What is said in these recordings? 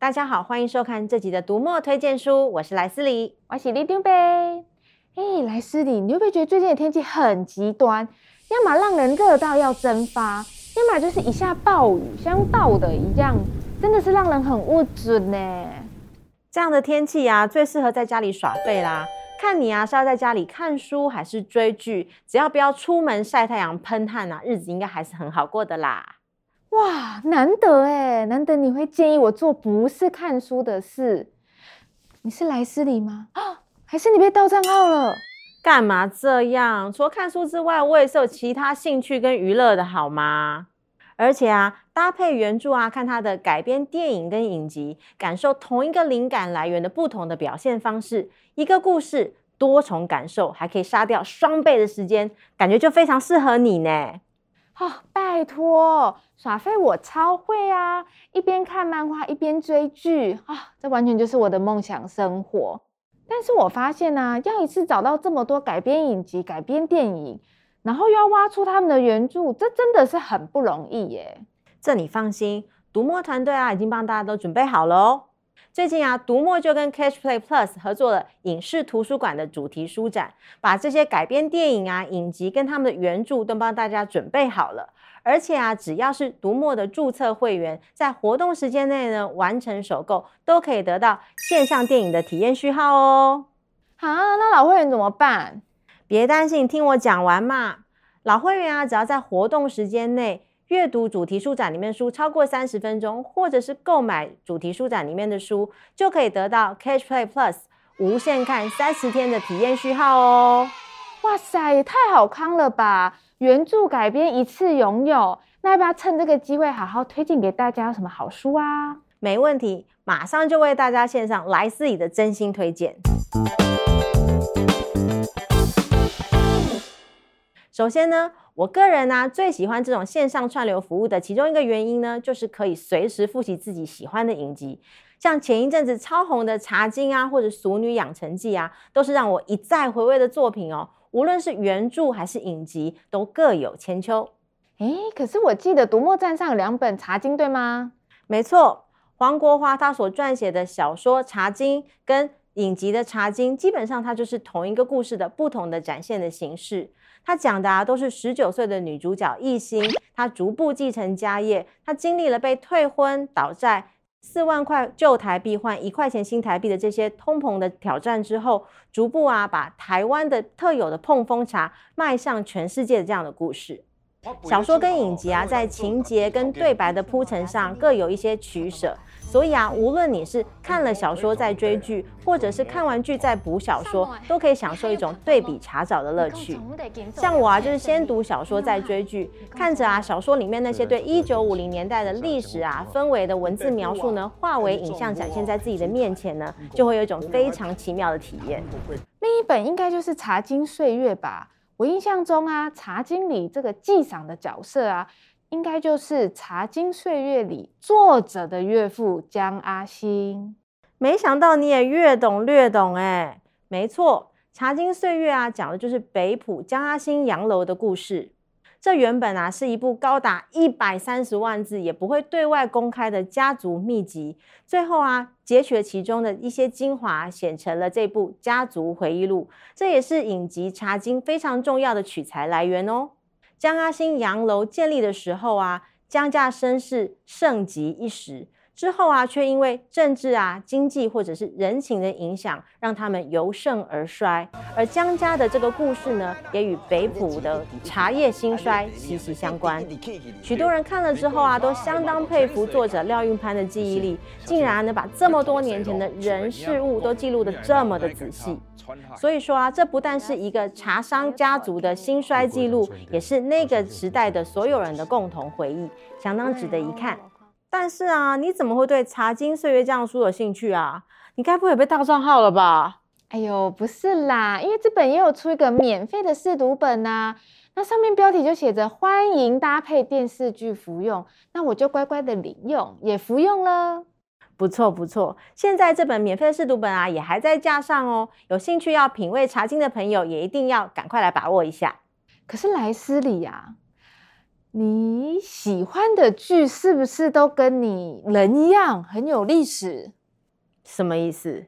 大家好，欢迎收看这集的读墨推荐书，我是莱斯里，我是里长伯。哎，莱斯里，你会不会觉得最近的天气很极端？要么让人热到要蒸发，要么就是一下暴雨，像倒的一样，真的是让人很郁卒呢。这样的天气啊，最适合在家里耍废啦。看你啊，是要在家里看书还是追剧？只要不要出门晒太阳喷汗啊，日子应该还是很好过的啦。哇，难得哎，难得你会建议我做不是看书的事。你是莱斯里吗？啊，还是你被盗账号了？干嘛这样？除了看书之外，我也是有其他兴趣跟娱乐的好吗？而且啊，搭配原著啊，看它的改编电影跟影集，感受同一个灵感来源的不同的表现方式，一个故事多重感受，还可以杀掉双倍的时间，感觉就非常适合你呢。哦，拜托，耍废我超会啊！一边看漫画一边追剧啊，这完全就是我的梦想生活。但是我发现呢，要一次找到这么多改编影集、改编电影。然后又要挖出他们的原著，这真的是很不容易耶。这你放心，读墨团队啊已经帮大家都准备好了哦。最近啊，读墨就跟 Catch Play Plus 合作了影视图书馆的主题书展，把这些改编电影啊、影集跟他们的原著都帮大家准备好了。而且啊，只要是读墨的注册会员，在活动时间内呢完成首购，都可以得到线上电影的体验序号哦。好啊，那老会员怎么办？别担心，听我讲完嘛。老会员啊，只要在活动时间内阅读主题书展里面书超过三十分钟，或者是购买主题书展里面的书，就可以得到 Catch Play Plus 无限看三十天的体验序号哦。哇塞，也太好康了吧！原著改编一次拥有，那要不要趁这个机会好好推荐给大家有什么好书啊？没问题，马上就为大家献上莱斯里的真心推荐。首先呢，我个人呢、啊、最喜欢这种线上串流服务的其中一个原因呢，就是可以随时复习自己喜欢的影集，像前一阵子超红的《茶经》啊，或者《俗女养成记》啊，都是让我一再回味的作品哦。无论是原著还是影集，都各有千秋。诶，可是我记得读墨站上有两本《茶经》，对吗？没错，黄国华他所撰写的小说《茶经》跟影集的《茶经》，基本上它就是同一个故事的不同的展现的形式。他讲的啊，都是十九岁的女主角艺兴，她逐步继承家业，她经历了被退婚、倒债、四万块旧台币换一块钱新台币的这些通膨的挑战之后，逐步啊，把台湾的特有的碰风茶迈向全世界的这样的故事。小说跟影集啊，在情节跟对白的铺陈上各有一些取舍。所以啊，无论你是看了小说再追剧，或者是看完剧再补小说，都可以享受一种对比查找的乐趣。像我啊，就是先读小说再追剧，看着啊小说里面那些对一九五零年代的历史啊氛围的文字描述呢，化为影像展现在自己的面前呢，就会有一种非常奇妙的体验。另一本应该就是《茶经岁月》吧？我印象中啊，《茶经》里这个纪赏的角色啊。应该就是《茶经岁月》里作者的岳父江阿星。没想到你也越懂略懂哎，没错，《茶经岁月》啊，讲的就是北浦江阿星洋楼的故事。这原本啊是一部高达一百三十万字，也不会对外公开的家族秘籍。最后啊，截取了其中的一些精华，写成了这部家族回忆录。这也是影集《茶经》非常重要的取材来源哦。江阿星洋楼建立的时候啊，江家声势盛极一时，之后啊，却因为政治啊、经济或者是人情的影响，让他们由盛而衰。而江家的这个故事呢，也与北埔的茶叶兴衰息息相关。许多人看了之后啊，都相当佩服作者廖运潘的记忆力，竟然能把这么多年前的人事物都记录得这么的仔细。所以说啊，这不但是一个茶商家族的兴衰记录，也是那个时代的所有人的共同回忆，相当值得一看。但是啊，你怎么会对《茶金岁月》这样书有兴趣啊？你该不会也被盗账号了吧？哎呦，不是啦，因为这本也有出一个免费的试读本呐、啊，那上面标题就写着“欢迎搭配电视剧服用”，那我就乖乖的领用，也服用了。不错不错，现在这本免费的试读本啊，也还在架上哦。有兴趣要品味茶金的朋友，也一定要赶快来把握一下。可是莱斯里啊，你喜欢的剧是不是都跟你人一样很有历史？什么意思？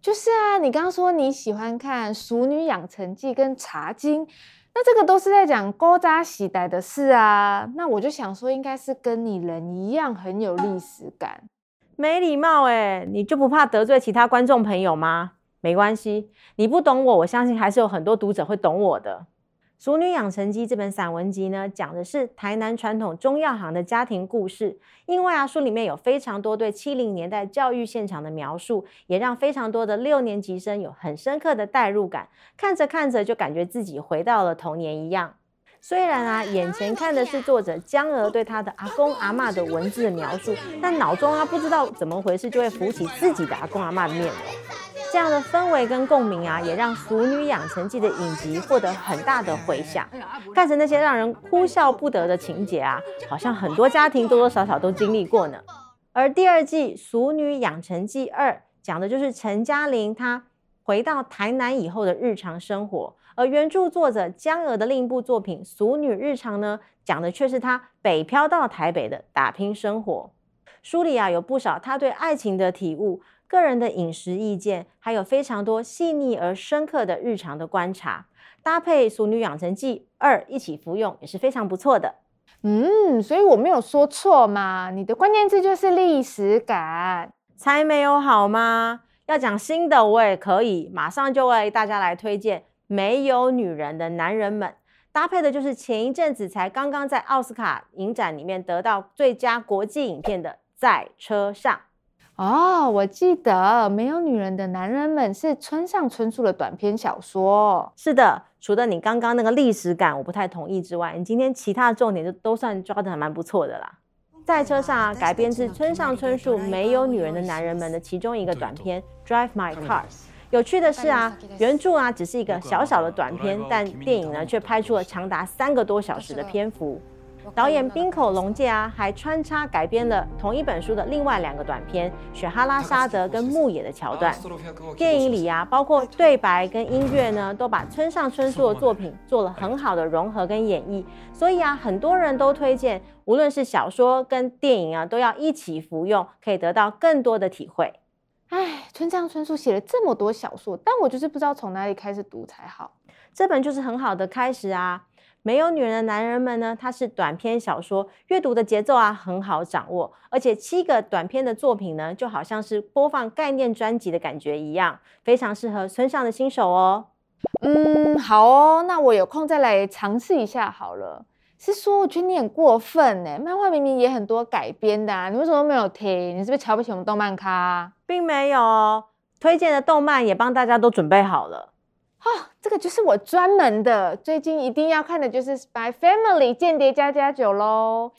就是啊，你刚刚说你喜欢看《熟女养成记》跟《茶经》，那这个都是在讲勾扎喜代的事啊。那我就想说，应该是跟你人一样很有历史感。没礼貌哎，你就不怕得罪其他观众朋友吗？没关系，你不懂我，我相信还是有很多读者会懂我的。《俗女养成记》这本散文集呢，讲的是台南传统中药行的家庭故事。因为啊，书里面有非常多对七零年代教育现场的描述，也让非常多的六年级生有很深刻的代入感。看着看着，就感觉自己回到了童年一样。虽然啊，眼前看的是作者江娥对他的阿公阿嬷的文字的描述，但脑中啊，不知道怎么回事，就会浮起自己的阿公阿嬷的面容。这样的氛围跟共鸣啊，也让《俗女养成记》的影集获得很大的回响。看着那些让人哭笑不得的情节啊，好像很多家庭多多少少都经历过呢。而第二季《俗女养成记二》讲的就是陈嘉玲她回到台南以后的日常生活，而原著作者江娥的另一部作品《俗女日常》呢，讲的却是她北漂到台北的打拼生活。书里啊，有不少她对爱情的体悟。个人的饮食意见，还有非常多细腻而深刻的日常的观察，搭配《熟女养成记二》一起服用也是非常不错的。嗯，所以我没有说错嘛，你的关键字就是历史感，才没有好吗？要讲新的我也可以，马上就为大家来推荐《没有女人的男人们》，搭配的就是前一阵子才刚刚在奥斯卡影展里面得到最佳国际影片的《在车上》。哦，我记得《没有女人的男人们》是村上春树的短篇小说。是的，除了你刚刚那个历史感我不太同意之外，你今天其他的重点就都算抓得还蛮不错的啦。在车上，改编自村上春树《没有女人的男人们》的其中一个短篇《Drive My Car》。有趣的是啊，原著啊只是一个小小的短片，但电影呢却拍出了长达三个多小时的篇幅。导演滨口龙介啊，还穿插改编了同一本书的另外两个短篇《雪哈拉沙德》跟《牧野》的桥段。电影里啊，包括对白跟音乐呢，都把村上春树的作品做了很好的融合跟演绎。所以啊，很多人都推荐，无论是小说跟电影啊，都要一起服用，可以得到更多的体会。哎，村上春树写了这么多小说，但我就是不知道从哪里开始读才好。这本就是很好的开始啊。没有女人的男人们呢，它是短篇小说，阅读的节奏啊很好掌握，而且七个短篇的作品呢，就好像是播放概念专辑的感觉一样，非常适合村上的新手哦。嗯，好哦，那我有空再来尝试一下好了。是说我觉得你很过分呢，漫画明明也很多改编的啊，你为什么都没有听？你是不是瞧不起我们动漫咖？并没有哦，推荐的动漫也帮大家都准备好了。哦，这个就是我专门的，最近一定要看的就是《Spy Family》间谍家家酒喽。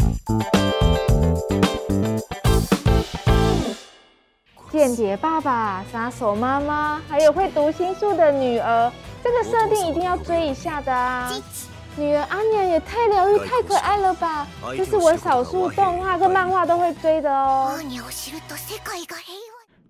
间谍爸爸、杀手妈妈，还有会读心术的女儿，这个设定一定要追一下的啊！女儿阿娘也太疗愈、太可爱了吧！这是我少数动画跟漫画都会追的哦。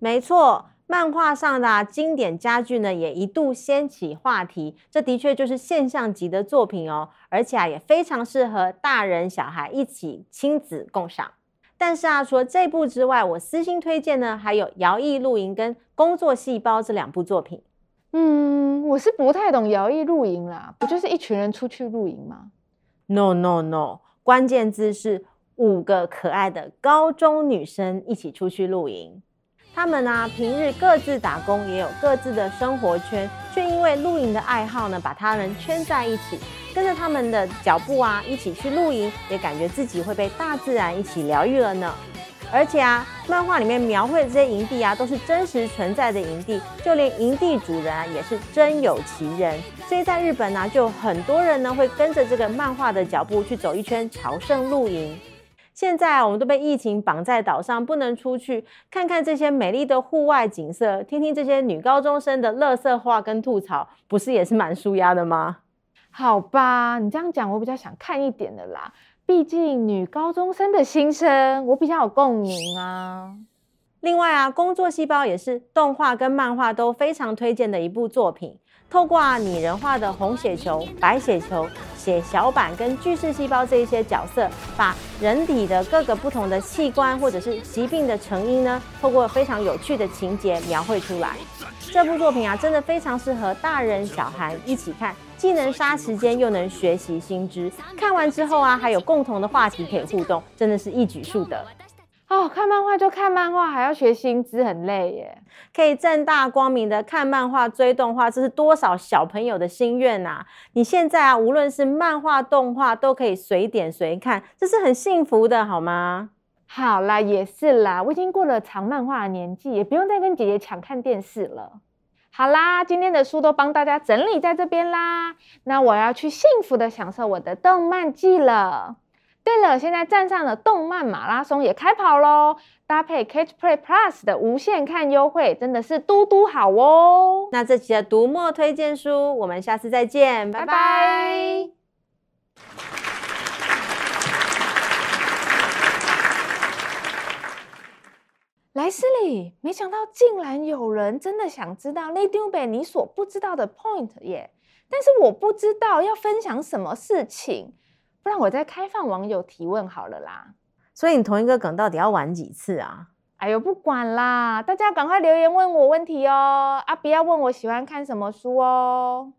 没错。漫画上的、啊、经典佳句呢，也一度掀起话题。这的确就是现象级的作品哦，而且啊，也非常适合大人小孩一起亲子共赏。但是啊，除了这部之外，我私心推荐呢，还有《摇曳露营》跟《工作细胞》这两部作品。嗯，我是不太懂摇曳露营啦，不就是一群人出去露营吗？No No No，关键字是五个可爱的高中女生一起出去露营。他们呢，平日各自打工，也有各自的生活圈，却因为露营的爱好呢，把他们圈在一起，跟着他们的脚步啊，一起去露营，也感觉自己会被大自然一起疗愈了呢。而且啊，漫画里面描绘的这些营地啊，都是真实存在的营地，就连营地主人啊，也是真有其人。所以在日本呢，就很多人呢会跟着这个漫画的脚步去走一圈朝圣露营。现在啊，我们都被疫情绑在岛上，不能出去，看看这些美丽的户外景色，听听这些女高中生的乐色话跟吐槽，不是也是蛮舒压的吗？好吧，你这样讲，我比较想看一点的啦。毕竟女高中生的心声，我比较有共鸣啊。另外啊，工作细胞也是动画跟漫画都非常推荐的一部作品。透过啊拟人化的红血球、白血球、血小板跟巨噬细胞这一些角色，把人体的各个不同的器官或者是疾病的成因呢，透过非常有趣的情节描绘出来。这部作品啊，真的非常适合大人小孩一起看，既能杀时间，又能学习新知。看完之后啊，还有共同的话题可以互动，真的是一举数得。哦，看漫画就看漫画，还要学新知，很累耶。可以正大光明的看漫画、追动画，这是多少小朋友的心愿呐！你现在啊，无论是漫画、动画，都可以随点随看，这是很幸福的，好吗？好啦，也是啦，我已经过了藏漫画的年纪，也不用再跟姐姐抢看电视了。好啦，今天的书都帮大家整理在这边啦，那我要去幸福的享受我的动漫季了。对了，现在站上的动漫马拉松也开跑喽，搭配 Catch Play Plus 的无限看优惠，真的是嘟嘟好哦。那这期的读墨推荐书，我们下次再见，拜拜。拜拜。莱斯利，没想到竟然有人真的想知道你丢北你所不知道的 point 耶！但是我不知道要分享什么事情，不然我再开放网友提问好了啦。所以你同一个梗到底要玩几次啊？哎呦，不管啦，大家赶快留言问我问题哦！啊，不要问我喜欢看什么书哦。